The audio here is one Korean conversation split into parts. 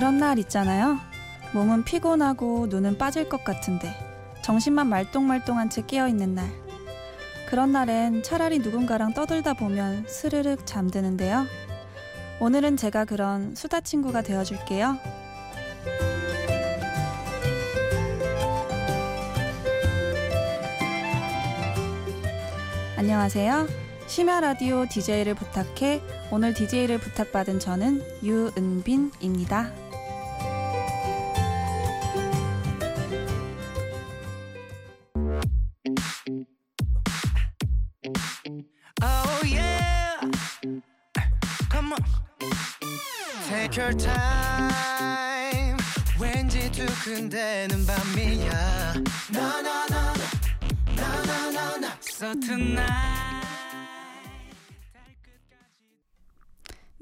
그런 날 있잖아요. 몸은 피곤하고 눈은 빠질 것 같은데 정신만 말똥말똥한 채 깨어있는 날. 그런 날엔 차라리 누군가랑 떠들다 보면 스르륵 잠드는데요. 오늘은 제가 그런 수다 친구가 되어 줄게요. 안녕하세요. 심야 라디오 DJ를 부탁해 오늘 DJ를 부탁받은 저는 유은빈입니다.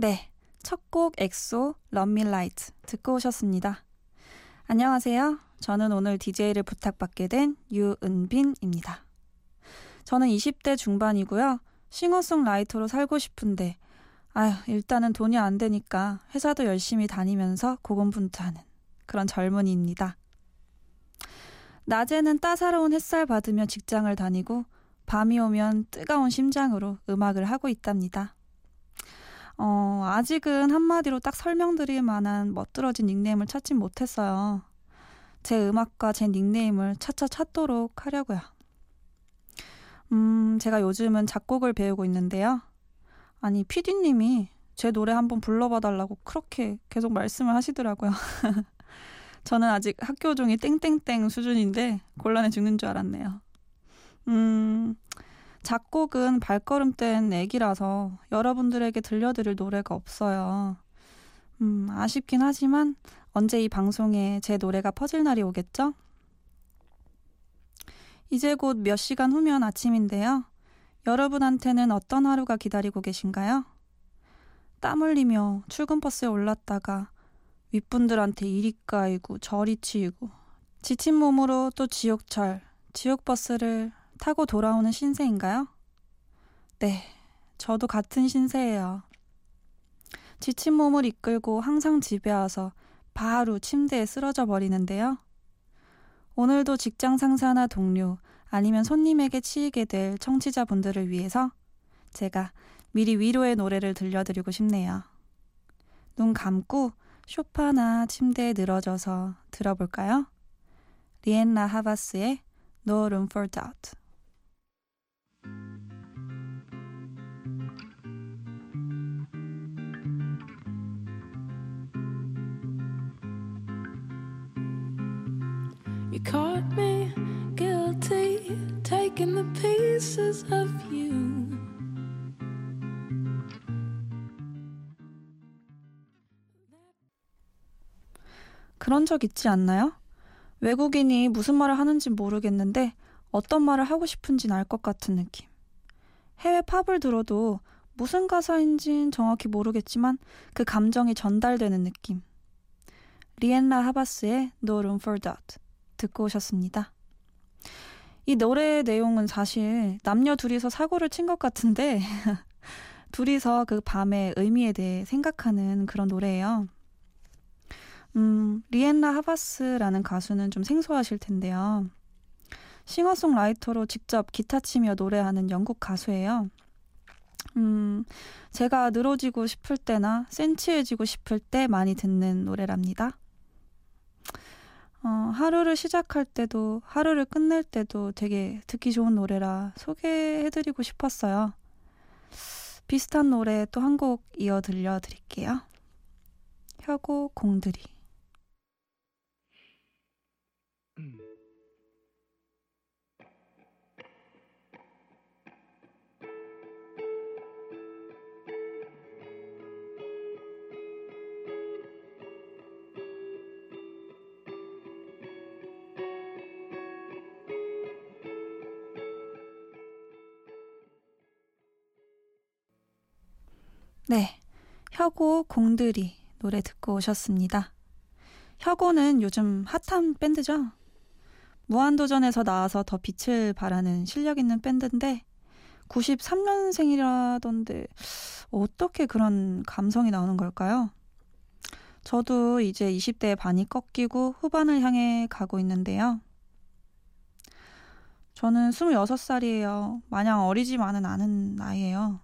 네, 첫 곡 엑소 Love Me Right 듣고 오셨습니다. 안녕하세요. 저는 오늘 DJ를 부탁받게 된 유은빈입니다. 저는 20대 중반이고요. 싱어송라이터로 살고 싶은데 아휴 일단은 돈이 안 되니까 회사도 열심히 다니면서 고군분투하는 그런 젊은이입니다. 낮에는 따사로운 햇살 받으며 직장을 다니고 밤이 오면 뜨거운 심장으로 음악을 하고 있답니다. 어, 아직은 한마디로 딱 설명드릴 만한 멋들어진 닉네임을 찾진 못했어요. 제 음악과 제 닉네임을 차차 찾도록 하려고요. 음, 제가 요즘은 작곡을 배우고 있는데요. 아니, 피디님이 제 노래 한번 불러봐 달라고 그렇게 계속 말씀을 하시더라고요. 저는 아직 학교 종이 땡땡땡 수준인데 곤란해 죽는 줄 알았네요. 음, 작곡은 발걸음 뗀 애기라서 여러분들에게 들려드릴 노래가 없어요. 음, 아쉽긴 하지만 언제 이 방송에 제 노래가 퍼질 날이 오겠죠? 이제 곧 몇 시간 후면 아침인데요. 여러분한테는 어떤 하루가 기다리고 계신가요? 땀 흘리며 출근 버스에 올랐다가 윗분들한테 이리 까이고 저리 치이고 지친 몸으로 또 지옥철, 지옥버스를 타고 돌아오는 신세인가요? 네, 저도 같은 신세예요. 지친 몸을 이끌고 항상 집에 와서 바로 침대에 쓰러져 버리는데요. 오늘도 직장 상사나 동료 아니면 손님에게 치이게 될 청취자분들을 위해서 제가 미리 위로의 노래를 들려드리고 싶네요. 눈 감고 쇼파나 침대에 늘어져서 들어볼까요? 리엔나 하바스의 No Room for Doubt. Pieces of you. 그런 적 있지 않나요? 외국인이 무슨 말을 하는지 모르겠는데 어떤 말을 하고 싶은지는 알것 같은 느낌. 해외 팝을 들어도 무슨 가사인진 정확히 모르겠지만 그 감정이 전달되는 느낌. 리엔나 하바스의 No Room for Doubt 듣고 오셨습니다. 이 노래의 내용은 사실 남녀 둘이서 사고를 친 것 같은데 둘이서 그 밤의 의미에 대해 생각하는 그런 노래예요. 음, 리엔나 하바스라는 가수는 좀 생소하실 텐데요. 싱어송라이터로 직접 기타 치며 노래하는 영국 가수예요. 음, 제가 늘어지고 싶을 때나 센치해지고 싶을 때 많이 듣는 노래랍니다. 어, 하루를 시작할 때도 하루를 끝낼 때도 되게 듣기 좋은 노래라 소개해드리고 싶었어요. 비슷한 노래 또 한 곡 이어 들려드릴게요. 혁오 공들이 네, 혁오 공들이 노래 듣고 오셨습니다. 혁오는 요즘 핫한 밴드죠. 무한도전에서 나와서 더 빛을 발하는 실력 있는 밴드인데 93년생이라던데 어떻게 그런 감성이 나오는 걸까요? 저도 이제 20대의 반이 꺾이고 후반을 향해 가고 있는데요. 저는 26살이에요. 마냥 어리지만은 않은 나이에요.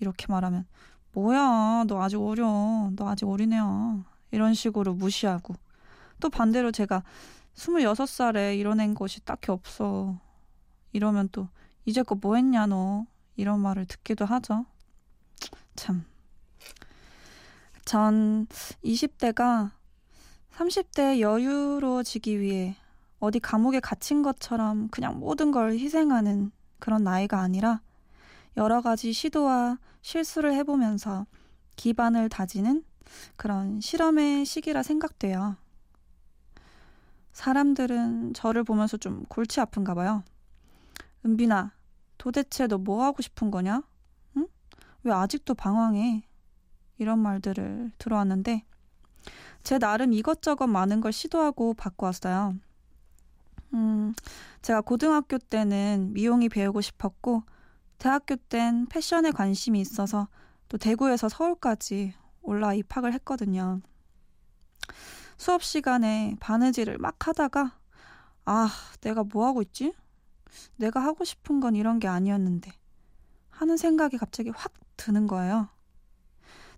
이렇게 말하면 뭐야? 너 아직 어려. 너 아직 어리네요 이런 식으로 무시하고. 또 반대로 제가 26살에 이뤄낸 것이 딱히 없어. 이러면 또 이제껏 뭐 했냐 너? 이런 말을 듣기도 하죠. 참. 전 20대가 30대 여유로워지기 위해 어디 감옥에 갇힌 것처럼 그냥 모든 걸 희생하는 그런 나이가 아니라 여러 가지 시도와 실수를 해보면서 기반을 다지는 그런 실험의 시기라 생각돼요. 사람들은 저를 보면서 좀 골치 아픈가 봐요. 은빈아, 도대체 너 뭐 하고 싶은 거냐? 응? 왜 아직도 방황해? 이런 말들을 들어왔는데, 제 나름 이것저것 많은 걸 시도하고 바꿔왔어요. 음, 제가 고등학교 때는 미용이 배우고 싶었고, 대학교 땐 패션에 관심이 있어서 또 대구에서 서울까지 올라 입학을 했거든요. 수업 시간에 바느질을 막 하다가 아, 내가 뭐 하고 있지? 내가 하고 싶은 건 이런 게 아니었는데 하는 생각이 갑자기 확 드는 거예요.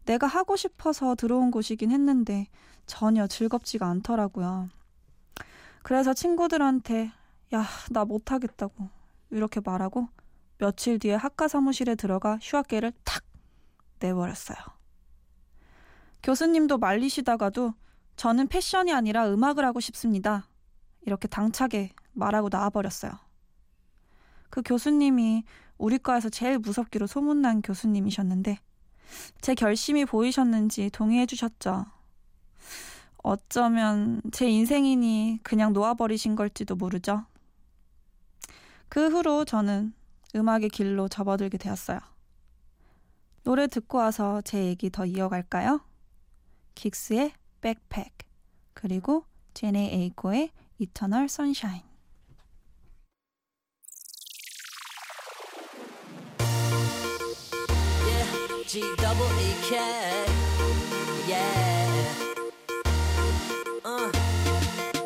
내가 하고 싶어서 들어온 곳이긴 했는데 전혀 즐겁지가 않더라고요. 그래서 친구들한테 야, 나 못하겠다고 이렇게 말하고 며칠 뒤에 학과 사무실에 들어가 휴학계를 탁 내버렸어요. 교수님도 말리시다가도 저는 패션이 아니라 음악을 하고 싶습니다. 이렇게 당차게 말하고 나와버렸어요. 그 교수님이 우리 과에서 제일 무섭기로 소문난 교수님이셨는데 제 결심이 보이셨는지 동의해 주셨죠. 어쩌면 제 인생이니 그냥 놓아버리신 걸지도 모르죠. 그 후로 저는 음악의 길로 접어들게 되었어요. 노래 듣고 와서 제 얘기 더 이어갈까요? 긱스의 백팩 그리고 제네 에이코의 Eternal Sunshine E. Uh,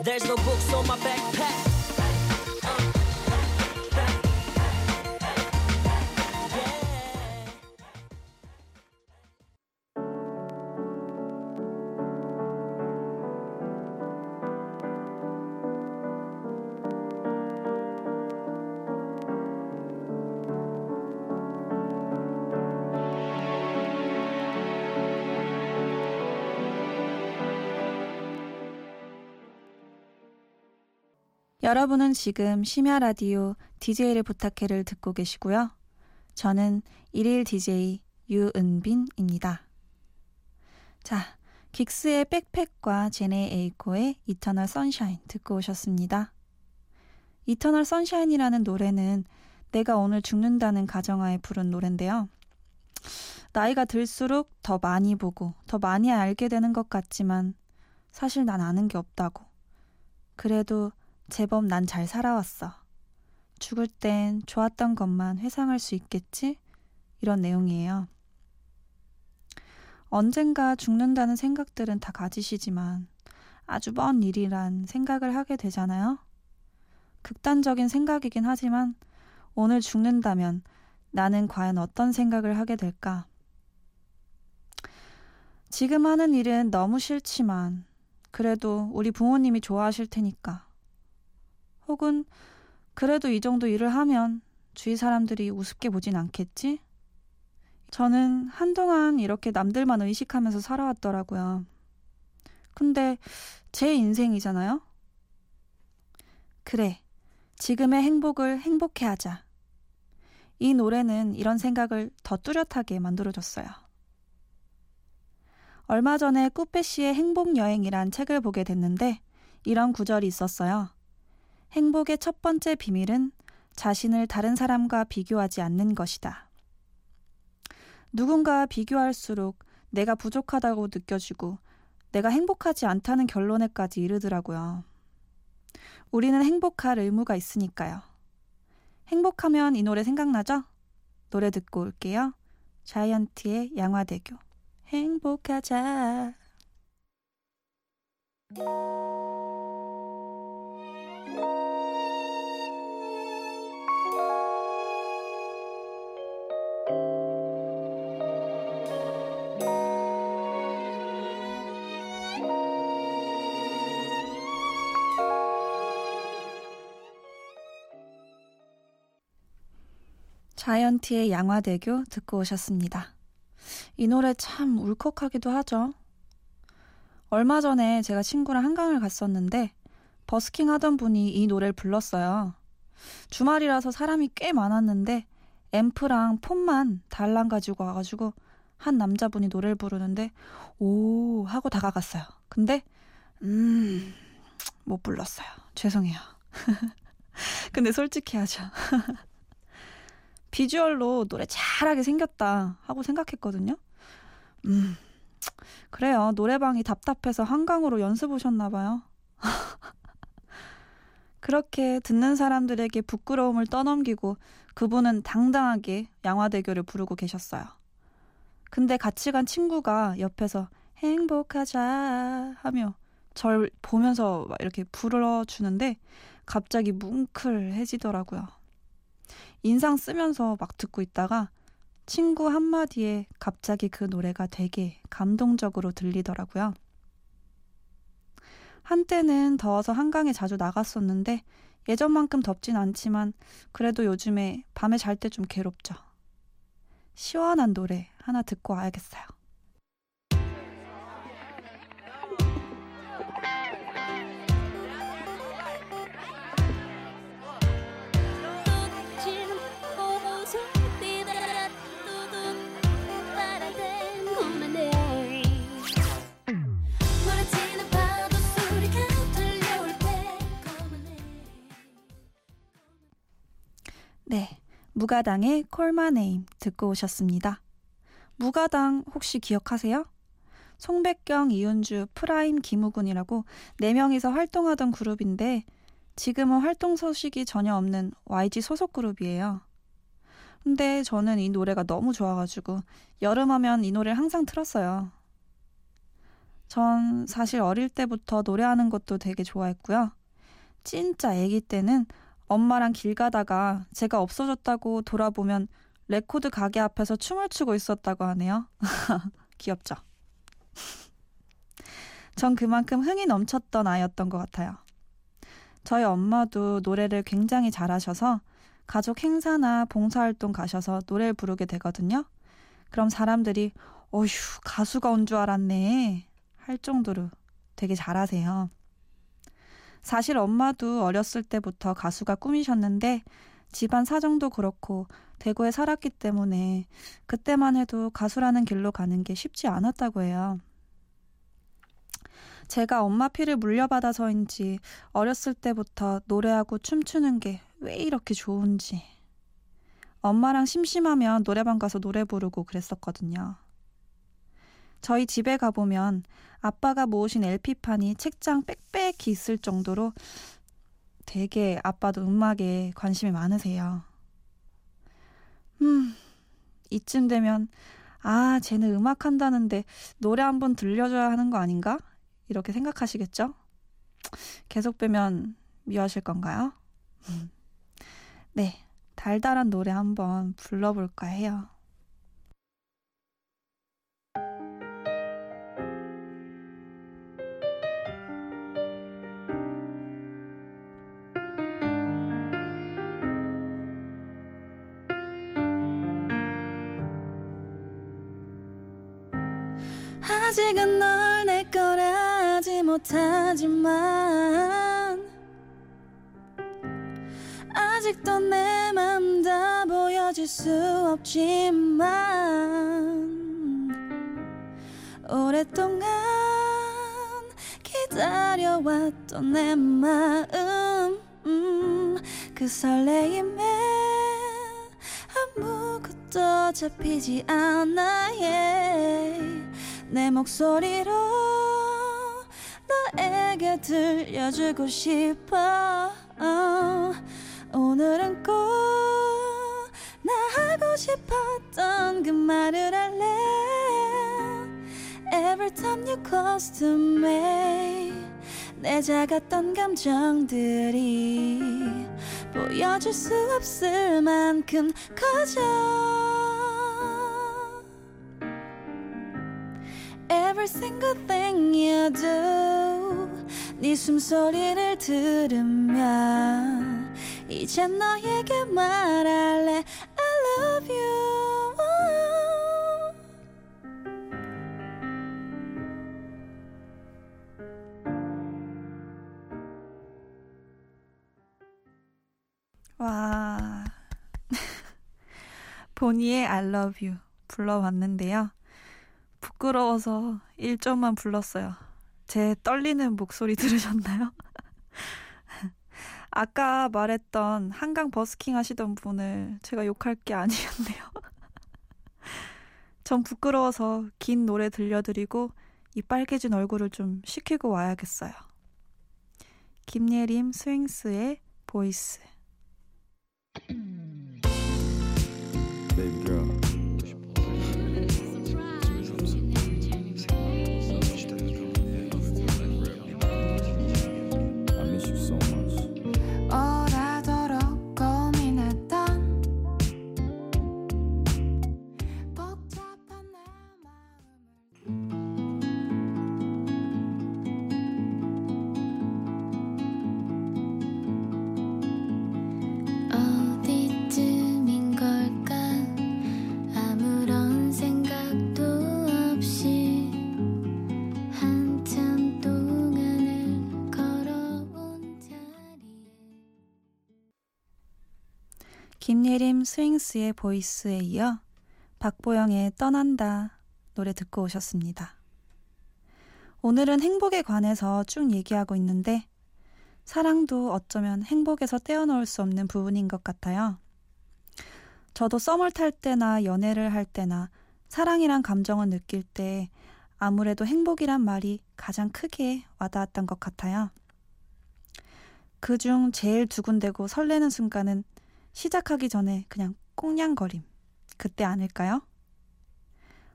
there's no books on my backpack. 여러분은 지금 심야 라디오 DJ를 부탁해를 듣고 계시고요. 저는 일일 DJ 유은빈입니다. 자, 긱스의 Backpack과 제네 에이코의 Eternal Sunshine 듣고 오셨습니다. Eternal Sunshine이라는 노래는 내가 오늘 죽는다는 가정하에 부른 노래인데요. 나이가 들수록 더 많이 보고 더 많이 알게 되는 것 같지만 사실 난 아는 게 없다고. 그래도 제법 난 잘 살아왔어. 죽을 땐 좋았던 것만 회상할 수 있겠지? 이런 내용이에요. 언젠가 죽는다는 생각들은 다 가지시지만 아주 먼 일이란 생각을 하게 되잖아요. 극단적인 생각이긴 하지만 오늘 죽는다면 나는 과연 어떤 생각을 하게 될까? 지금 하는 일은 너무 싫지만 그래도 우리 부모님이 좋아하실 테니까 혹은 그래도 이 정도 일을 하면 주위 사람들이 우습게 보진 않겠지? 저는 한동안 이렇게 남들만 의식하면서 살아왔더라고요. 근데 제 인생이잖아요? 그래. 지금의 행복을 행복해 하자. 이 노래는 이런 생각을 더 뚜렷하게 만들어줬어요. 얼마 전에 꾸페 씨의 행복여행이란 책을 보게 됐는데 이런 구절이 있었어요. 행복의 첫 번째 비밀은 자신을 다른 사람과 비교하지 않는 것이다. 누군가 비교할수록 내가 부족하다고 느껴지고 내가 행복하지 않다는 결론에까지 이르더라고요. 우리는 행복할 의무가 있으니까요. 행복하면 이 노래 생각나죠? 노래 듣고 올게요. 자이언티의 양화대교. 행복하자. 자이언티의 양화대교 듣고 오셨습니다. 이 노래 참 울컥하기도 하죠. 얼마 전에 제가 친구랑 한강을 갔었는데 버스킹 하던 분이 이 노래를 불렀어요. 주말이라서 사람이 꽤 많았는데 앰프랑 폰만 달랑 가지고 와가지고 한 남자분이 노래를 부르는데 오 하고 다가갔어요. 근데 음 못 불렀어요. 죄송해요. 근데 솔직히 하죠. 비주얼로 노래 잘하게 생겼다 하고 생각했거든요. 음, 그래요. 노래방이 답답해서 한강으로 연습 오셨나 봐요. 그렇게 듣는 사람들에게 부끄러움을 떠넘기고 그분은 당당하게 양화대교를 부르고 계셨어요. 근데 같이 간 친구가 옆에서 행복하자 하며 절 보면서 이렇게 불러주는데 갑자기 뭉클해지더라고요. 인상 쓰면서 막 듣고 있다가 친구 한마디에 갑자기 그 노래가 되게 감동적으로 들리더라고요. 한때는 더워서 한강에 자주 나갔었는데 예전만큼 덥진 않지만 그래도 요즘에 밤에 잘 때 좀 괴롭죠. 시원한 노래 하나 듣고 와야겠어요. 무가당의 Call My Name 듣고 오셨습니다. 무가당 혹시 기억하세요? 송백경, 이은주, 프라임, 김우근이라고 4명이서 활동하던 그룹인데 지금은 활동 소식이 전혀 없는 YG 소속 그룹이에요. 근데 저는 이 노래가 너무 좋아가지고 여름하면 이 노래를 항상 틀었어요. 전 사실 어릴 때부터 노래하는 것도 되게 좋아했고요. 진짜 아기 때는 엄마랑 길 가다가 제가 없어졌다고 돌아보면 레코드 가게 앞에서 춤을 추고 있었다고 하네요. 귀엽죠? 전 그만큼 흥이 넘쳤던 아이였던 것 같아요. 저희 엄마도 노래를 굉장히 잘하셔서 가족 행사나 봉사활동 가셔서 노래를 부르게 되거든요. 그럼 사람들이 어휴 가수가 온 줄 알았네 할 정도로 되게 잘하세요. 사실 엄마도 어렸을 때부터 가수가 꿈이셨는데 집안 사정도 그렇고 대구에 살았기 때문에 그때만 해도 가수라는 길로 가는 게 쉽지 않았다고 해요. 제가 엄마 피를 물려받아서인지 어렸을 때부터 노래하고 춤추는 게 왜 이렇게 좋은지. 엄마랑 심심하면 노래방 가서 노래 부르고 그랬었거든요. 저희 집에 가보면 아빠가 모으신 LP판이 책장 빽빽히 있을 정도로 되게 아빠도 음악에 관심이 많으세요. 음, 이쯤 되면, 아, 쟤는 음악 한다는데 노래 한 번 들려줘야 하는 거 아닌가? 이렇게 생각하시겠죠? 계속 빼면 미워하실 건가요? 네, 달달한 노래 한번 불러볼까 해요. 아직은 널 내 거라지 못하지만 아직도 내 맘 다 보여줄 수 없지만 오랫동안 기다려왔던 내 마음 음, 그 설레임에 아무것도 잡히지 않아 yeah. 내 목소리로 너에게 들려주고 싶어. 오늘은 꼭 나 하고 싶었던 그 말을 할래. Every time you close to me 내 작았던 감정들이 보여줄 수 없을 만큼 커져 Every single thing you do 네 숨소리를 들으면 이젠 너에게 말할래 I love you 와 보니의 I love you 불러봤는데요 부끄러워서 1점만 불렀어요 제 떨리는 목소리 들으셨나요? 아까 말했던 한강 버스킹 하시던 분을 제가 욕할 게 아니었네요. 전 부끄러워서 긴 노래 들려드리고 이 빨개진 얼굴을 좀 식히고 와야겠어요. 김예림 스윙스의 보이스. 김예림 스윙스의 보이스에 이어 박보영의 떠난다 노래 듣고 오셨습니다. 오늘은 행복에 관해서 쭉 얘기하고 있는데 사랑도 어쩌면 행복에서 떼어놓을 수 없는 부분인 것 같아요. 저도 썸을 탈 때나 연애를 할 때나 사랑이란 감정을 느낄 때 아무래도 행복이란 말이 가장 크게 와닿았던 것 같아요. 그중 제일 두근대고 설레는 순간은 시작하기 전에 그냥 꽁냥거림. 그때 아닐까요?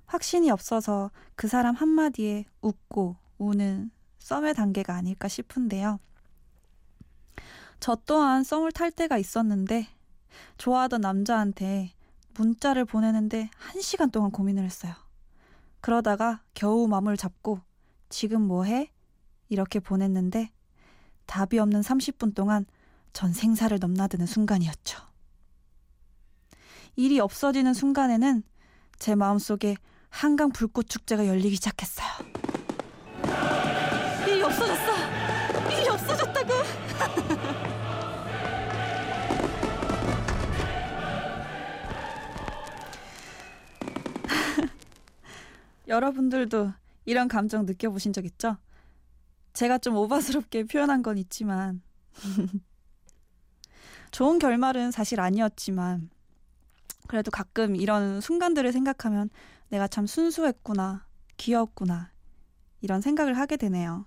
확신이 없어서 그 사람 한마디에 웃고 우는 썸의 단계가 아닐까 싶은데요. 저 또한 썸을 탈 때가 있었는데 좋아하던 남자한테 문자를 보내는데 한 시간 동안 고민을 했어요. 그러다가 겨우 마음을 잡고 지금 뭐 해? 이렇게 보냈는데 답이 없는 30분 동안 전 생사를 넘나드는 순간이었죠. 일이 없어지는 순간에는 제 마음속에 한강 불꽃 축제가 열리기 시작했어요. 일이 없어졌어! 일이 없어졌다고! 여러분들도 이런 감정 느껴보신 적 있죠? 제가 좀 오바스럽게 표현한 건 있지만 좋은 결말은 사실 아니었지만 그래도 가끔 이런 순간들을 생각하면 내가 참 순수했구나, 귀여웠구나 이런 생각을 하게 되네요.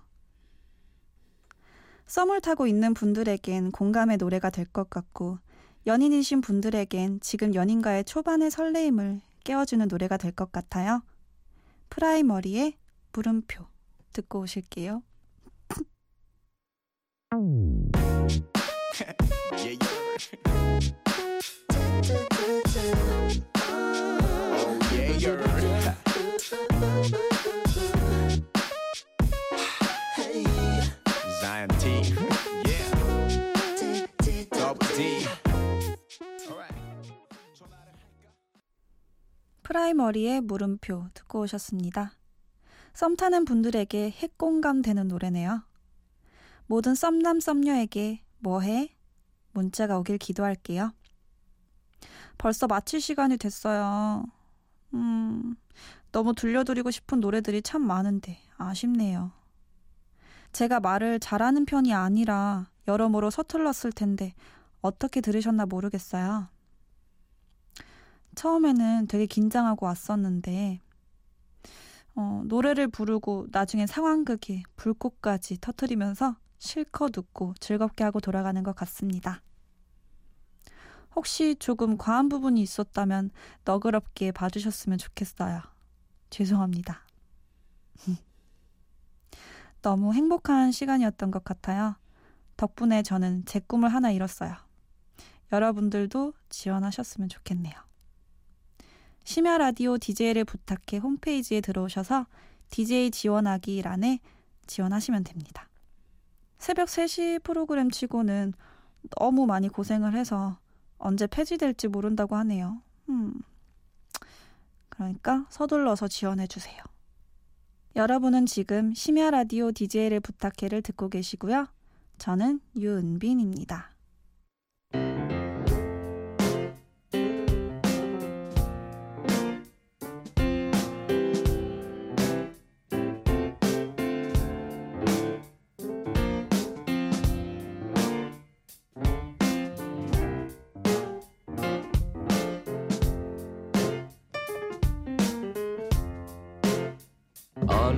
썸을 타고 있는 분들에겐 공감의 노래가 될 것 같고 연인이신 분들에겐 지금 연인과의 초반의 설레임을 깨워주는 노래가 될 것 같아요. 프라이머리의 물음표 듣고 오실게요. 프라이머리의 물음표 듣고 오셨습니다. 썸 타는 분들에게 핵공감 되는 노래네요. 모든 썸남 썸녀에게 뭐해? 문자가 오길 기도할게요. 벌써 마칠 시간이 됐어요. 음, 너무 들려드리고 싶은 노래들이 참 많은데 아쉽네요. 제가 말을 잘하는 편이 아니라 여러모로 서툴렀을 텐데 어떻게 들으셨나 모르겠어요. 처음에는 되게 긴장하고 왔었는데 어, 노래를 부르고 나중에 상황극에 불꽃까지 터트리면서 실컷 웃고 즐겁게 하고 돌아가는 것 같습니다. 혹시 조금 과한 부분이 있었다면 너그럽게 봐주셨으면 좋겠어요. 죄송합니다. 너무 행복한 시간이었던 것 같아요. 덕분에 저는 제 꿈을 하나 이뤘어요. 여러분들도 지원하셨으면 좋겠네요. 심야 라디오 DJ를 부탁해 홈페이지에 들어오셔서 DJ 지원하기란에 지원하시면 됩니다. 새벽 3시 프로그램 치고는 너무 많이 고생을 해서 언제 폐지될지 모른다고 하네요. 음. 그러니까 서둘러서 지원해 주세요. 여러분은 지금 심야 라디오 DJ를 부탁해를 듣고 계시고요. 저는 유은빈입니다.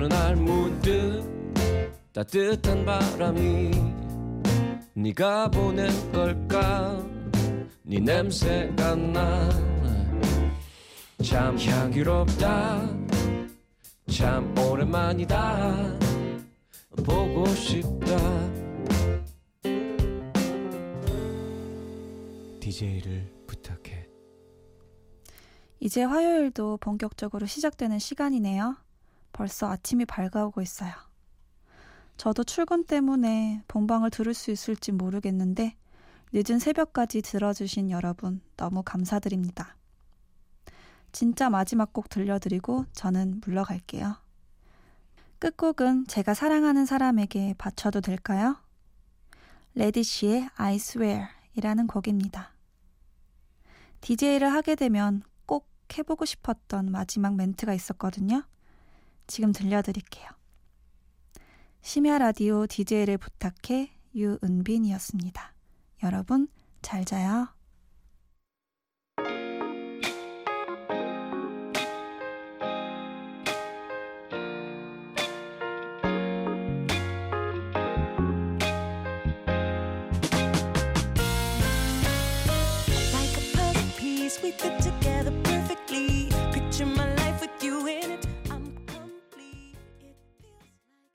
어느 날 문득 따뜻한 바람이 네가 보낸 걸까? 네 냄새가 나참 향기롭다. 참 오랜만이다. 보고 싶다. DJ를 부탁해. 이제 화요일도 본격적으로 시작되는 시간이네요. 벌써 아침이 밝아오고 있어요. 저도 출근 때문에 본방을 들을 수 있을지 모르겠는데 늦은 새벽까지 들어주신 여러분 너무 감사드립니다. 진짜 마지막 곡 들려드리고 저는 물러갈게요. 끝곡은 제가 사랑하는 사람에게 바쳐도 될까요? 레디쉬의 I swear 이라는 곡입니다. DJ를 하게 되면 꼭 해보고 싶었던 마지막 멘트가 있었거든요. 지금 들려드릴게요. 심야 라디오 DJ를 부탁해 유은빈이었습니다. 여러분 잘 자요.